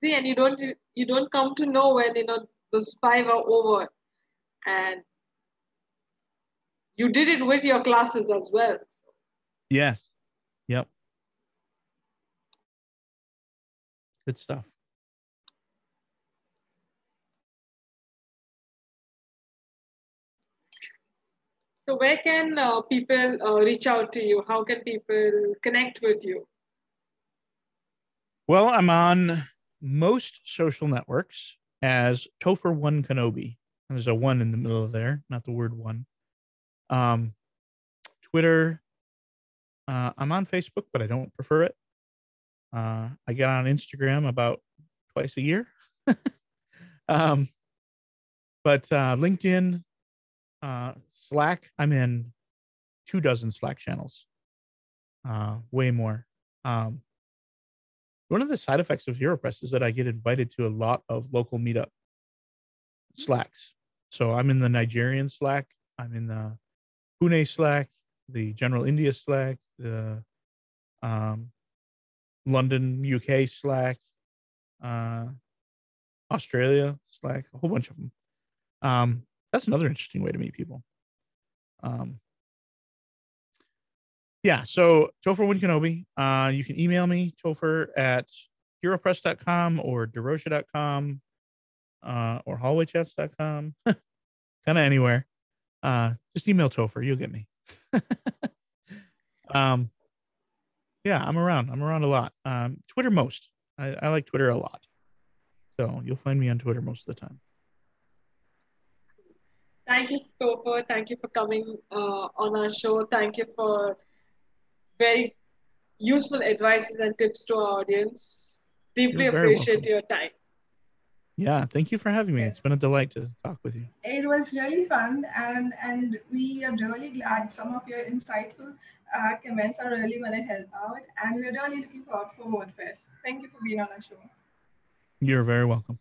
See and you don't you don't come to know when you know those five are over. And you did it with your classes as well. Yes. Yep. Good stuff so where can uh, people uh, reach out to you how can people connect with you Well, I'm on most social networks as Topher One Kenobi. And there's a one in the middle of there, not the word one. Um, Twitter. Uh, I'm on Facebook, but I don't prefer it. Uh, I get on Instagram about twice a year. um, but uh, LinkedIn, uh, Slack. I'm in two dozen Slack channels. Uh, way more. Um, one of the side effects of HeroPress is that I get invited to a lot of local meetup slacks. So I'm in the Nigerian Slack, I'm in the Pune Slack, the General India Slack, the um, London UK Slack, uh, Australia Slack, a whole bunch of them. Um, that's another interesting way to meet people. Um, yeah, so Topher One Kenobi. Uh, you can email me, Topher at heropress.com or DeRosia.com uh, or hallwaychats.com, kind of anywhere. Uh, just email Topher, you'll get me. um, yeah, I'm around. I'm around a lot. Um, Twitter most. I, I like Twitter a lot. So you'll find me on Twitter most of the time. Thank you, Topher. Thank you for coming uh, on our show. Thank you for very useful advices and tips to our audience. Deeply appreciate welcome. your time. Yeah, thank you for having me. It's been a delight to talk with you. It was really fun, and and we are really glad some of your insightful uh, comments are really going to help out, and we're really looking forward for WordFest. Thank you for being on our show. You're very welcome.